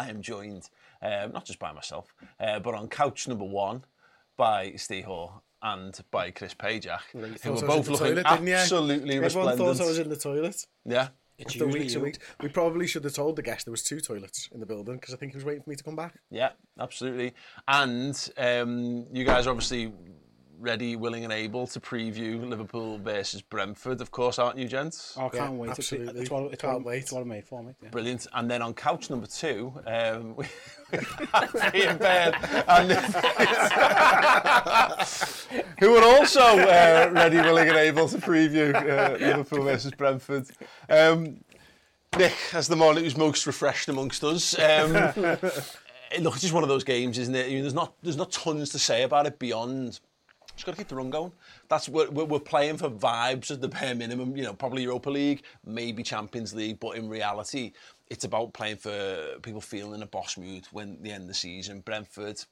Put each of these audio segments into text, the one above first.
I am joined, um, not just by myself, uh, but on couch number one by Steve Hoare and by Chris Pajak, who were both looking toilet, absolutely Everyone resplendent. thought I was in the toilet. Yeah. It's After weeks and weeks. We probably should have told the guest there was two toilets in the building because I think he was waiting for me to come back. Yeah, absolutely. And um, you guys are obviously ready, willing, and able to preview Liverpool versus Brentford, of course, aren't you, gents? Oh, I can't Yeah, wait. absolutely. It's what, it's Can't what, wait. It's what I made for me. Yeah. Brilliant. And then on couch number two, um, we have Ian Byrne and who are also uh, ready, willing, and able to preview uh, Liverpool versus Brentford. Um, Nick, as the man who's most refreshed amongst us. Um, look, it's just one of those games, isn't it? I mean, there's not there's not tons to say about it beyond. Just got to keep the run going. That's what we're, we're playing for vibes at the bare minimum. You know, probably Europa League, maybe Champions League, but in reality, it's about playing for people feeling in a boss mood when the end of the season. Brentford,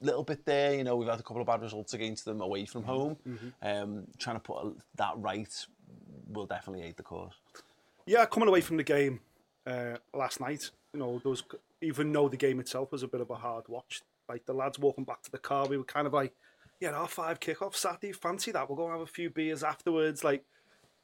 little bit there. You know, we've had a couple of bad results against them away from home. Um, trying to put a, that right will definitely aid the cause. Yeah, coming away from the game uh, last night, you know, those even though the game itself was a bit of a hard watch, like the lads walking back to the car, we were kind of like, yeah, our five kickoff Saturday, fancy that. We'll go and have a few beers afterwards. Like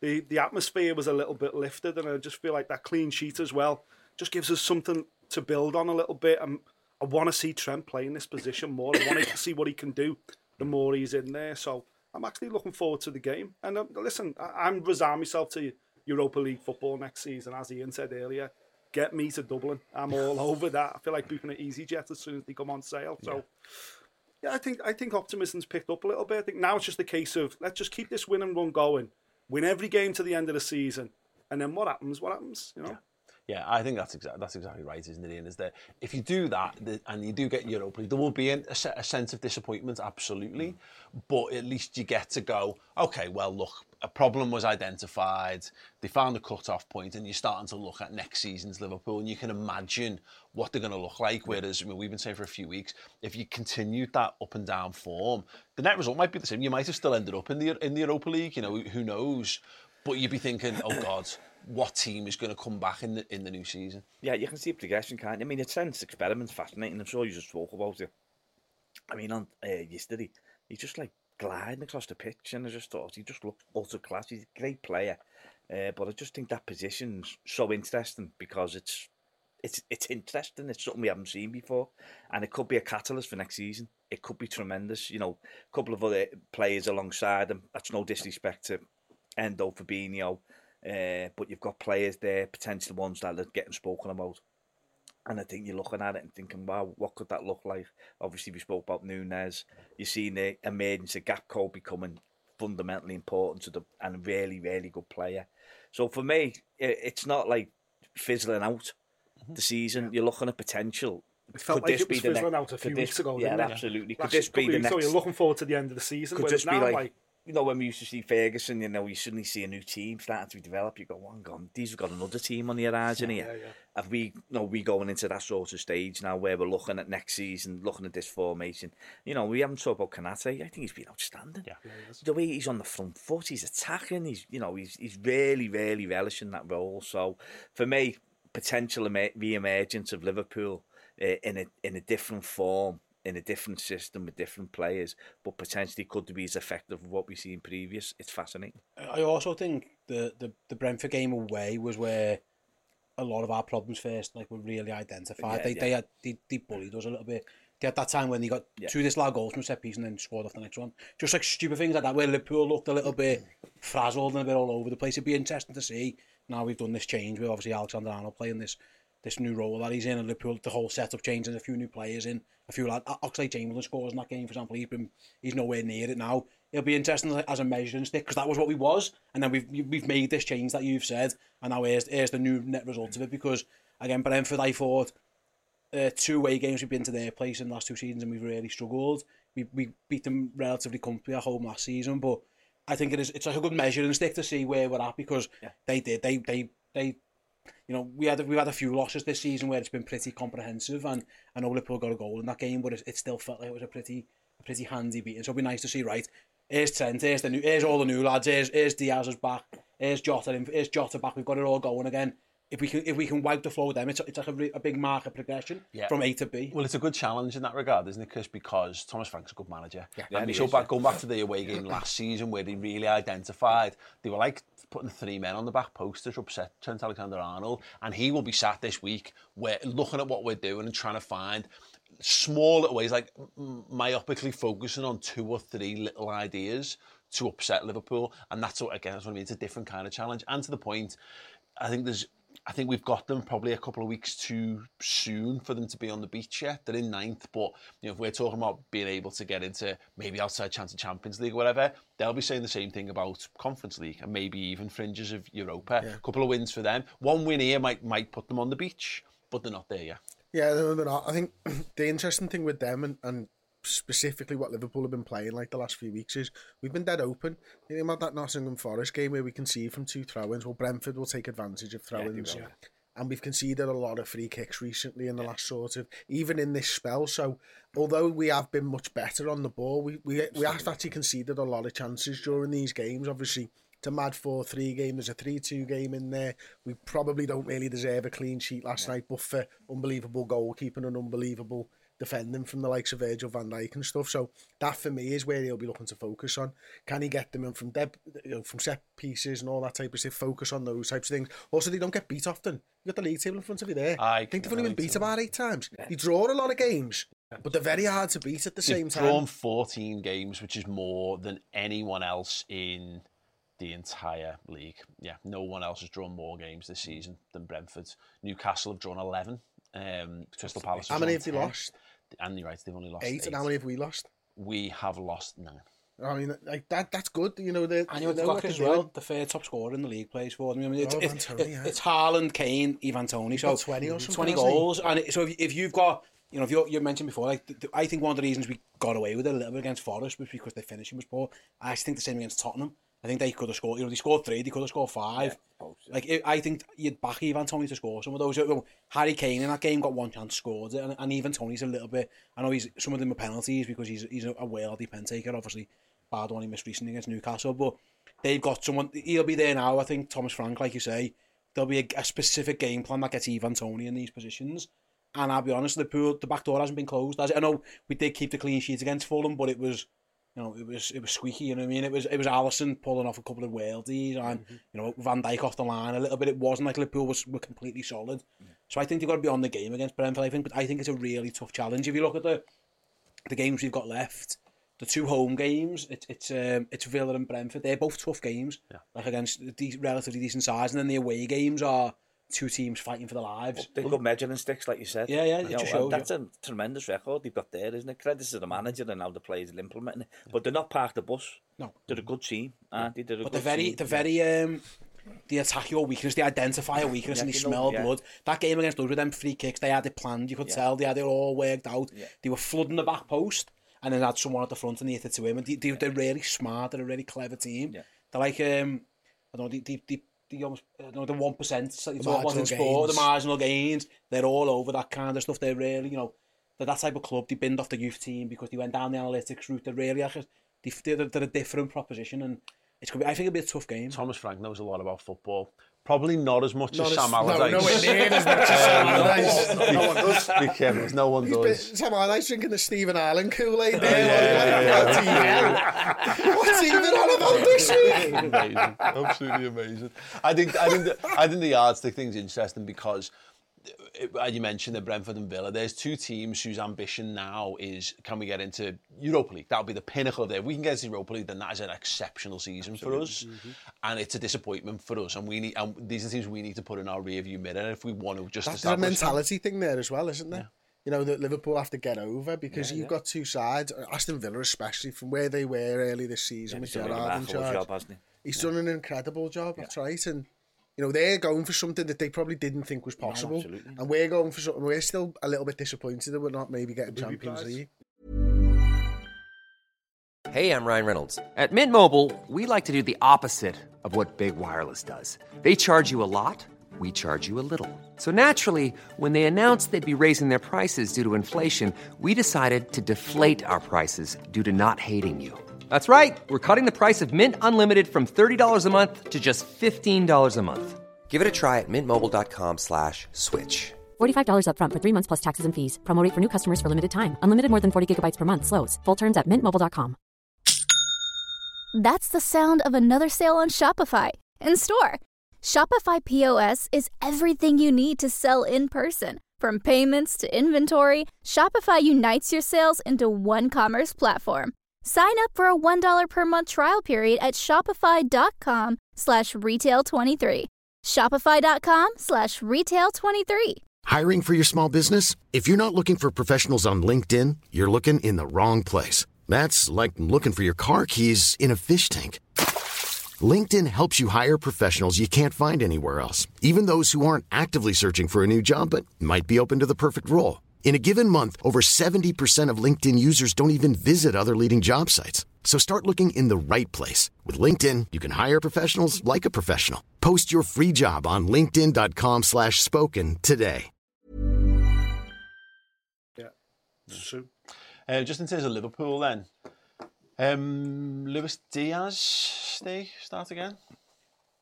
the the atmosphere was a little bit lifted, and I just feel like that clean sheet as well just gives us something to build on a little bit. And I want to see Trent play in this position more. I want to see what he can do the more he's in there. So I'm actually looking forward to the game. And uh, listen, I, I'm resigning myself to Europa League football next season, as Ian said earlier. Get me to Dublin. I'm all over that. I feel like booking an EasyJet as soon as they come on sale. So, yeah, I think I think optimism's picked up a little bit. I think now it's just a case of let's just keep this win and run going, win every game to the end of the season, and then what happens? What happens? You know. Yeah, I think that's exactly that's exactly right, isn't it? Ian? Is that if you do that the, and you do get Europa League, there will be a, a, a sense of disappointment, absolutely, mm. but at least you get to go. Okay, well, look, a problem was identified. They found a cut-off point, and you're starting to look at next season's Liverpool, and you can imagine what they're going to look like. Whereas I mean, we've been saying for a few weeks, if you continued that up and down form, the net result might be the same. You might have still ended up in the in the Europa League. You know, who knows? But you'd be thinking, oh God, what team is going to come back in the in the new season? Yeah, you can see progression, can't you? I mean, it's sounds experiment fascinating. I'm sure you just spoke about it. I mean, on uh, yesterday, he's just like gliding across the pitch, and I just thought he just looked utter class. He's a great player, uh, but I just think that position's so interesting because it's it's it's interesting. It's something we haven't seen before, and it could be a catalyst for next season. It could be tremendous. You know, a couple of other players alongside him. That's no disrespect to Endo, Fabinho, uh, but you've got players there, potential ones that are getting spoken about. And I think you're looking at it and thinking, wow, what could that look like? Obviously, we spoke about Núñez. You've seen the emergence of Gakpo becoming fundamentally important to the and a really, really good player. So for me, it, it's not like fizzling out mm-hmm. the season. You're looking at potential. It felt like it was fizzling out a few could weeks ago. Yeah, absolutely. Could Last this be the of weeks ago, next? You're looking forward to the end of the season. could just be now, like, you know, when we used to see Ferguson, you know, you suddenly see a new team starting to be developed. You go, one gone. These have got another team on the horizon here. yeah, yeah. Have we, you know, we going into that sort of stage now where we're looking at next season, looking at this formation. You know, we haven't talked about Konaté. I think he's been outstanding. Yeah. The way he's on the front foot, he's attacking. He's, you know, he's he's really, really relishing that role. So for me, potential emer- re-emergence of Liverpool uh, in a in a different form in a different system with different players, but potentially could be as effective as what we've seen previous. It's fascinating. I also think the, the, the Brentford game away was where a lot of our problems first like were really identified. Yeah, they, yeah. they had they, they bullied us a little bit. They had that time when they got yeah. two this lag goals from set piece and then scored off the next one. Just like stupid things like that where Liverpool looked a little bit frazzled and a bit all over the place. It'd be interesting to see. Now we've done this change with obviously Alexander Arnold playing this this new role that he's in and Liverpool the whole setup changing a few new players in a few lad Oxlade Chamberlain scores in that game for example he's been he's nowhere near it now it'll be interesting as a measuring stick because that was what we was and then we've we've made this change that you've said and now here's, here's the new net result of it because again Brentford I thought uh, two away games we've been to their place in the last two seasons and we've really struggled. We we beat them relatively comfortably at home last season, but I think it is it's like a good measuring stick to see where we're at because they did they they they you know, we had, we had a few losses this season where it's been pretty comprehensive and I know Liverpool got a goal in that game, but it, it still felt like it was a pretty a pretty handy beating. So it'd be nice to see, right, here's Trent, here's, the new, here's all the new lads, here's, here's Diaz is back, here's Jota, here's Jota back, we've got it all going again. If we can if we can wipe the floor with them, it's it's like a, re- a big mark of progression Yeah. from A to B. Well, it's a good challenge in that regard, isn't it, Chris? Because Thomas Frank's a good manager. Yeah, and we he so is, back, yeah. going back to the away game last season where they really identified, they were like putting three men on the back post to upset Trent Alexander-Arnold. And he will be sat this week where looking at what we're doing and trying to find small little ways, like myopically focusing on two or three little ideas to upset Liverpool. And that's what, again, that's what I mean. It's a different kind of challenge. And to the point, I think there's I think we've got them probably a couple of weeks too soon for them to be on the beach yet. They're in ninth, but you know, if we're talking about being able to get into maybe outside chance of Champions League or whatever, they'll be saying the same thing about Conference League and maybe even fringes of Europa. A couple of wins for them. One win here might might put them on the beach, but they're not there yet. Yeah, no, they're not. I think the interesting thing with them and, and specifically what Liverpool have been playing like the last few weeks is we've been dead open. You know, that Nottingham Forest game where we conceded from two throw-ins. Well, Brentford will take advantage of throw-ins. Yeah, and we've conceded a lot of free kicks recently in the last sort of even in this spell so although we have been much better on the ball we we, we have actually conceded a lot of chances during these games obviously it's a mad 4-3 game there's a 3-2 game in there we probably don't really deserve a clean sheet last yeah. night but for unbelievable goalkeeping and unbelievable defending from the likes of Virgil van Dijk and stuff. So that for me is where he'll be looking to focus on. Can he get them in from dead, you know, from set pieces and all that type of stuff? Focus on those types of things. Also, they don't get beat often. You got the league table in front of you there. I think they've only been beat table. about eight times. They draw a lot of games, but they're very hard to beat at the same They've time. drawn 14 games, which is more than anyone else in the entire league. Yeah, no one else has drawn more games this season than Brentford. Newcastle have drawn 11. Um, Crystal Palace. How many have they lost? And you're right, they've only lost Eight, and how many have we lost? We have lost nine. I mean, like that. That's good. You know, they And you know, know they've got what as well, doing. the third top scorer in the league plays for them. I mean, it's, Oh, it's, Ivan Toney, it- yeah. it's Haaland, Kane, Ivan Toney. So 20 or something, 20 goals. And it, so if, if you've got, you know, if you you mentioned before, like th- th- I think one of the reasons we got away with it a little bit against Forest was because their finishing was poor. I actually think the same against Tottenham. I think they could have scored, you know, they scored three, they could have scored five. Yeah, like, it, I think you'd back even Tony to score some of those. You know, Harry Kane in that game got one chance, scored it, and, and even Tony's a little bit, I know he's, some of them are penalties because he's, he's a worldy pen taker, obviously, bad one he missed recently against Newcastle, but they've got someone, he'll be there now, I think, Thomas Frank, like you say, there'll be a, a specific game plan that gets Ivan Tony in these positions. And I'll be honest, the pool, the back door hasn't been closed. As I know we did keep the clean sheet against Fulham, but it was you know, it was it was squeaky. You know what I mean? It was it was Allison pulling off a couple of worldies, and mm -hmm. you know Van Dijk off the line a little bit. It wasn't like Liverpool was were completely solid. Yeah. So I think they've got to be on the game against Brentford. I think, but I think it's a really tough challenge. If you look at the the games we've got left, the two home games, it, it's um, it's Villa and Brentford. They're both tough games, yeah. like against de relatively decent size, and then the away games are two teams fighting for their lives. Well, they've got measuring sticks, like you said. Yeah, yeah, it know, shows That's a tremendous record they've got there, isn't it? Credit to the manager and how the players are implementing it. Yeah. But they're not parked the bus. No. They're a good team. aren't They? They're a but good they're very, team. they're very, um, they attack your weakness, they identify a weakness yeah, and they smell know, yeah. blood. That game against us with them free kicks, they had it planned, you could yeah. tell, they had it all worked out. Yeah. They were flooding the back post and then had someone at the front and they hit it to him. And they, they, yeah. they're really smart, they're a really clever team. Yeah. They're like, um, I don't know, they, they, they the, almost, you know, the 1%, the, the marginal sport, gains. the marginal gains, they're all over that kind of stuff. They're really, you know, they're that type of club. They binned off the youth team because they went down the analytics route. They're really, they're, they're a different proposition and it's gonna be, I think it'll be a tough game. Thomas Frank knows a lot about football. Probably not as much Not as as- Sam no, Allardyce. nowhere near as much as Sam um, Allardyce. No one does. Be careful, no one He's does. been, Sam Allardyce drinking the Stephen Ireland Kool-Aid there. yeah, like, yeah, yeah, What's he been on about this week? amazing, absolutely amazing. I think I think the, I think the yardstick thing's interesting because it, as Uh, you mentioned the Brentford and Villa. There's two teams whose ambition now is can we get into Europa League? That'll be the pinnacle of there. If we can get into Europa League, then that is an exceptional season for us, mm-hmm. and it's a disappointment for us. And we need and these are things we need to put in our rear view mirror if we want to just That's a that. mentality thing there as well, isn't there? You know, that Liverpool have to get over because you've got two sides, Aston Villa especially, from where they were early this season with He's done Gerrard in charge. job, hasn't he? He's done an incredible job, that's right. And, you know, they're going for something that they probably didn't think was possible. absolutely. and we're going for something, we're still a little bit disappointed that we're not maybe getting Champions prize. League. Hey, I'm Ryan Reynolds. At Mint Mobile, we like to do the opposite of what Big Wireless does. They charge you a lot, we charge you a little. So naturally, when they announced they'd be raising their prices due to inflation, we decided to deflate our prices due to not hating you. That's right. We're cutting the price of Mint Unlimited from $30 a month to just $15 a month. Give it a try at mintmobile.com slash switch. $45 upfront for three months plus taxes and fees. Promo rate for new customers for limited time. Unlimited more than 40 gigabytes per month. Slows. Full terms at mintmobile.com. That's the sound of another sale on Shopify in store. Shopify POS is everything you need to sell in person. From payments to inventory, Shopify unites your sales into one commerce platform. Sign up for a $1 per month trial period at shopify.com slash retail 23. Shopify.com slash retail 23. Hiring for your small business? If you're not looking for professionals on LinkedIn, you're looking in the wrong place. That's like looking for your car keys in a fish tank. LinkedIn helps you hire professionals you can't find anywhere else, even those who aren't actively searching for a new job but might be open to the perfect role. In a given month, over 70% of LinkedIn users don't even visit other leading job sites. So start looking in the right place. With LinkedIn, you can hire professionals like a professional. Post your free job on linkedin.com slash spoken today. True. Uh, just in terms of Liverpool, then, um, Luis Diaz, stay start again.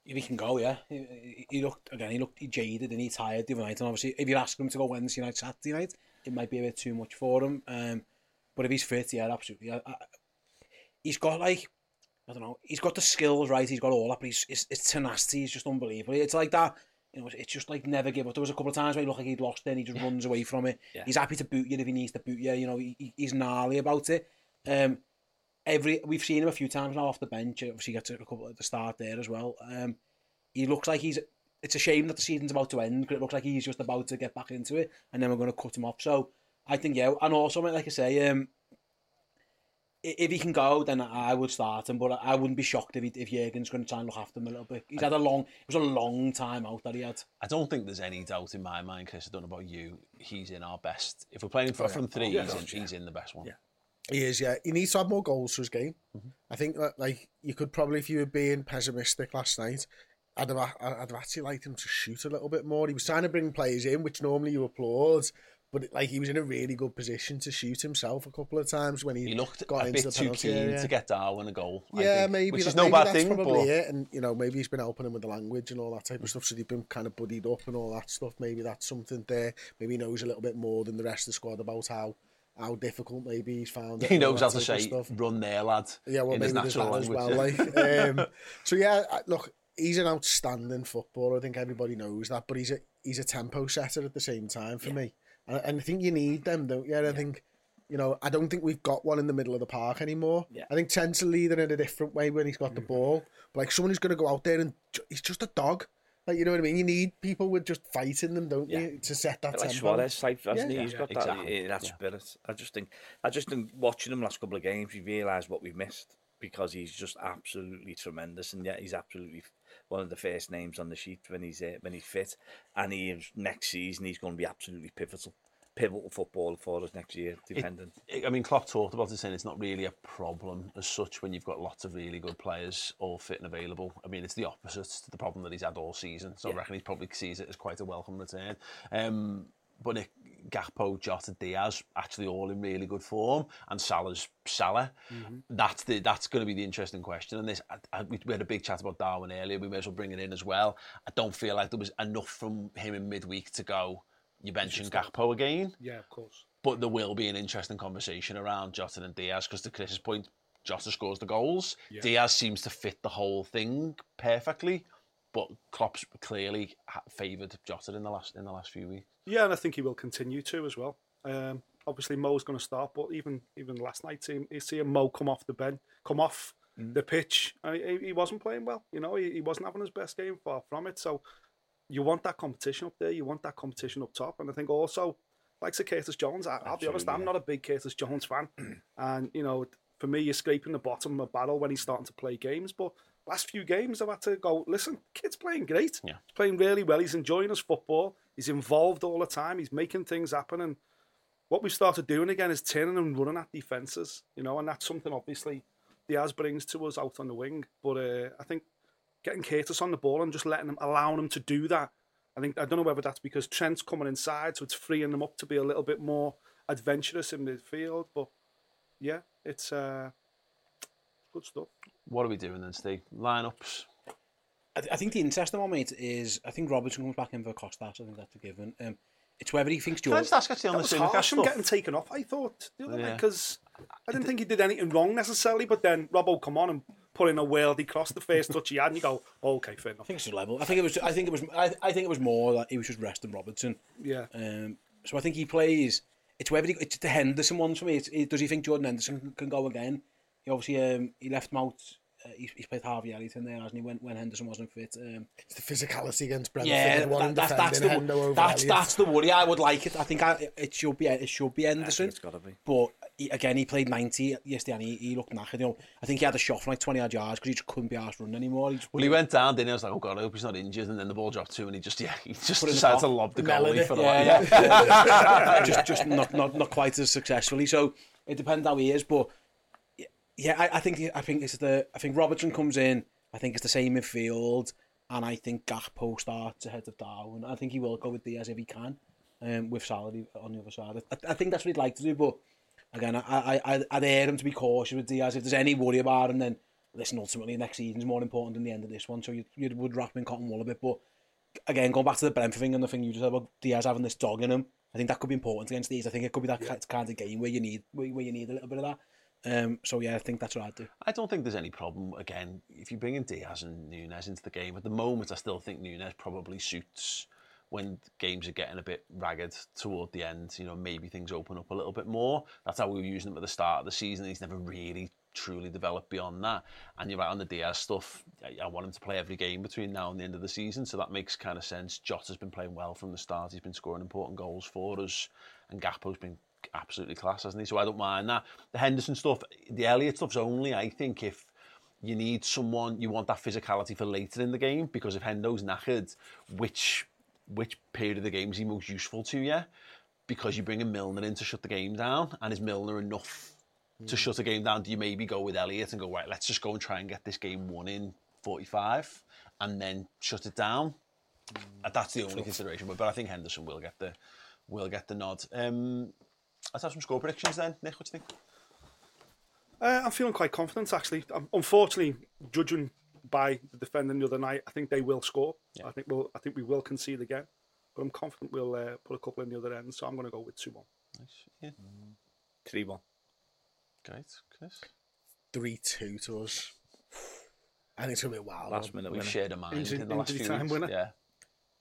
he can go, yeah. He, he, looked, again, he looked he jaded and he tired the other night. And obviously, if you ask him to go Wednesday night, Saturday night, it might be a bit too much for him. Um, but if he's fit, yeah, absolutely. I, I, he's got like, I don't know, he's got the skills, right? He's got all that, but he's, his, his tenacity is just unbelievable. It's like that, you know, it's just like never give up. There was a couple of times where he looked like he'd lost it and he just yeah. runs away from it. Yeah. He's happy to boot you if he needs to boot you. You know, he, he's gnarly about it. Um, every we've seen him a few times now off the bench. Obviously, he gets a couple at the start there as well. Um, he looks like he's. It's a shame that the season's about to end because it looks like he's just about to get back into it, and then we're going to cut him off. So I think yeah, and also like I say, um, if he can go, then I would start him. But I wouldn't be shocked if he, if Jurgen's going to try and look after him a little bit. He's had a long, it was a long time out that he had. I don't think there's any doubt in my mind, Chris. I don't know about you. He's in our best. If we're playing for from three, he's, in, he's in the best one. Yeah. He is, yeah. He needs to have more goals for his game. Mm-hmm. I think that, like, you could probably, if you were being pessimistic last night, I'd have, I'd have actually liked him to shoot a little bit more. He was trying to bring players in, which normally you applaud, but like he was in a really good position to shoot himself a couple of times when he, He looked got a into bit the too keen area. to get Darwin a goal. Yeah, think, maybe which that- is no maybe bad that's thing. Probably But it, and you know, maybe he's been helping him with the language and all that type of mm. stuff. So they've been kind of buddied up and all that stuff. Maybe that's something there. Maybe he knows a little bit more than the rest of the squad about how how difficult maybe he's found it. he knows how to say stuff. "run there, lad." Yeah, well, in his natural language. well. Like, um, so yeah, look, he's an outstanding footballer. I think everybody knows that, but he's a he's a tempo setter at the same time for me, and, and I think you need them, don't you? And I think. You know, I don't think we've got one in the middle of the park anymore. Yeah. I think Trent's a leader in a different way when he's got Mm. the ball. But like someone who's going to go out there and he's just a dog. Like you know what I mean? You need people with just fighting them, don't Yeah. you, to set that like tempo. Suarez type, hasn't Yeah. he? He's Yeah, got exactly. that, that Yeah. spirit. I just think, I just think watching him last couple of games, we realise what we've missed because he's just absolutely tremendous, and yet he's absolutely one of the first names on the sheet when he's uh, when he's fit, and he is, next season he's going to be absolutely pivotal, pivotal football for us next year, dependent. I mean, Klopp talked about it saying it's not really a problem as such when you've got lots of really good players all fit and available. I mean, it's the opposite to the problem that he's had all season. So I reckon he probably sees it as quite a welcome return. Um, but Nick Gakpo, Jota, Diaz, actually all in really good form, and Salah's Salah. That's the that's going to be the interesting question. And this, I, I, we we had a big chat about Darwin earlier. We may as well bring it in as well. I don't feel like there was enough from him in midweek to go. You mentioned Gakpo again, Yeah, of course. but there will be an interesting conversation around Jota and Diaz because to Chris's point, Jota scores the goals. Diaz seems to fit the whole thing perfectly, but Klopp's clearly favoured Jota in the last in the last few weeks. Yeah, and I think he will continue to as well. Um, obviously, Mo's going to start, but even even last night, seeing seeing Mo come off the bench, come off the pitch, he, he wasn't playing well. You know, he, he wasn't having his best game, far from it. So you want that competition up there. You want that competition up top, and I think also, like Sir Curtis Jones, I, I'll be honest, I'm not a big Curtis Jones fan, and you know, for me, you're scraping the bottom of a battle when he's starting to play games, but. Last few games, I've had to go. Listen, kid's playing great. Yeah. He's playing really well. He's enjoying his football. He's involved all the time. He's making things happen. And what we've started doing again is turning and running at defences, you know, and that's something obviously Diaz brings to us out on the wing. But uh, I think getting Curtis on the ball and just letting them, allowing them to do that. I think I don't know whether that's because Trent's coming inside, so it's freeing them up to be a little bit more adventurous in midfield. But yeah, it's uh, good stuff. What are we doing then, Steve? Lineups. I, th- I think the interesting one, mate, is I think Robertson comes back in for Kostas. I think that's a given. Um, it's whether he thinks Can I George. just ask actually on That the was harsh from getting taken off. I thought the other night Yeah. because I didn't think he did anything wrong necessarily. But then Robbo come on and put in a worldy cross the first touch he had, and you go, oh, okay, fair enough. I think it's just level. I think it was. I think it was. I, I think it was more that he was just resting Robertson. Yeah. Um, so I think he plays. It's whether he, it's the Henderson one for me. It's, it, does he think Jordan Henderson can, can go again? He obviously um, he left him out. uh, he's, he's played Harvey Ellington there, hasn't he? When, when Henderson wasn't fit, um, it's the physicality against Brentford. Yeah, that, that's, that's the Hendo that's, that's the worry. I would like it. I think I, it should be it should be Henderson. it's got to be. But he, again, he played 90 yesterday, and he, he looked knackered. You know, I think he had a shot from like 20 odd yards because he just couldn't be asked running anymore. He just, well, he went down, didn't he? I was like, oh god, I hope he's not injured. And then the ball dropped to, and he just yeah, he just decided to lob the goalie for yeah, the yeah, yeah. just just not, not not quite as successfully. So it depends how he is, but yeah, I, I think I think it's the I think Robertson comes in. I think it's the same midfield, and I think Gakpo starts ahead of Darwin. I think he will go with Diaz if he can, um, with Salah on the other side. I, I think that's what he'd like to do, but again, I, I, I'd air him to be cautious with Diaz if there's any worry about him. Then listen, ultimately next season's more important than the end of this one, so you you would wrap him in cotton wool a bit, but. Again, going back to the Brentford thing and the thing you just said about Diaz having this dog in him, I think that could be important against these. I think it could be that yeah. kind of game where you need where, where you need a little bit of that. Um, so yeah, I think that's what I'd do. I don't think there's any problem. Again, if you bring in Diaz and Núñez into the game, at the moment, I still think Núñez probably suits when games are getting a bit ragged toward the end. You know, maybe things open up a little bit more. That's how we were using him at the start of the season. He's never really truly developed beyond that. And you're right on the Diaz stuff. I, I want him to play every game between now and the end of the season, so that makes kind of sense. Jota's been playing well from the start. He's been scoring important goals for us, and Gakpo's been absolutely class, hasn't he? So I don't mind that. The Henderson stuff, the Elliott stuff's only, I think, if you need someone, you want that physicality for later in the game, because if Hendo's knackered, which which period of the game is he most useful to you? Because you bring a Milner in to shut the game down, and is Milner enough to shut a game down? Do you maybe go with Elliott and go, right, let's just go and try and get this game won in 45 and then shut it down? Uh, That's the only consideration, but, but I think Henderson will get the will get the nod. Um, let's have some score predictions then. Nick, what do you think? Uh, I'm feeling quite confident actually. Um, unfortunately, judging by the defending the other night, I think they will score. I think we'll, I think we will concede again, but I'm confident we'll uh, put a couple in the other end. So I'm going to go with two one. Nice. Yeah. 3 1. Great. Chris? 3 2 to us. I think it's going to be a wild. Last minute We've shared a mind Injury- in the last few time weeks. winner. Yeah.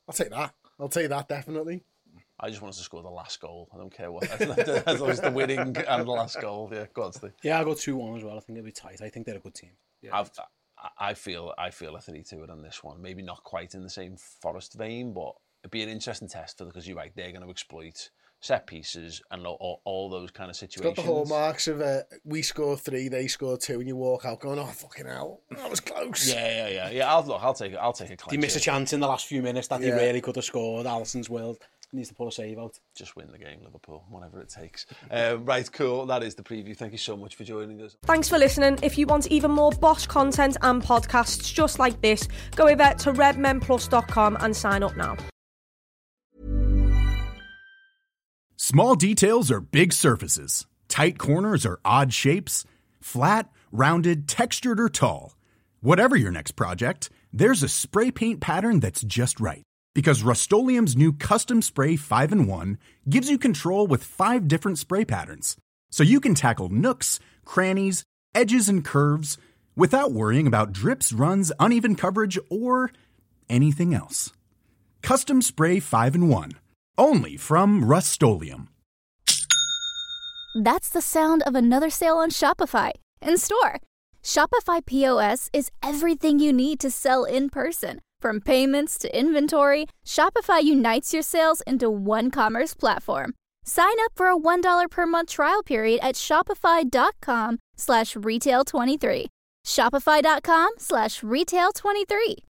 I'll take that. I'll take that, definitely. I just want us to score the last goal. I don't care what. As long as the winning and the last goal. Yeah, go on, Steve. Yeah, I'll go 2-1 as well. I think it'll be tight. I think they're a good team. Yeah. I've, I feel I feel a 3-2 on this one. Maybe not quite in the same Forest vein, but it'd be an interesting test for because you're right, they're going to exploit set pieces and all, all those kind of situations. It's got the hallmarks of uh, we score three, they score two, and you walk out going, "Oh fucking hell, that was close." Yeah, yeah, yeah, yeah. I'll look. I'll take it. I'll take a. He missed a chance in the last few minutes that yeah. he really could have scored. Allison's world. Needs to pull a save out. Just win the game, Liverpool, whatever it takes. Uh, right, cool. That is the preview. Thank you so much for joining us. Thanks for listening. If you want even more Bosch content and podcasts just like this, go over to redmenplus.com and sign up now. Small details are big surfaces. Tight corners are odd shapes. Flat, rounded, textured, or tall. Whatever your next project, there's a spray paint pattern that's just right. Because Rust new Custom Spray 5 in 1 gives you control with five different spray patterns. So you can tackle nooks, crannies, edges, and curves without worrying about drips, runs, uneven coverage, or anything else. Custom Spray 5 in 1. Only from Rust That's the sound of another sale on Shopify in store. Shopify POS is everything you need to sell in person. From payments to inventory, Shopify unites your sales into one commerce platform. Sign up for a $1 per month trial period at shopify.com slash retail23. Shopify.com slash retail23.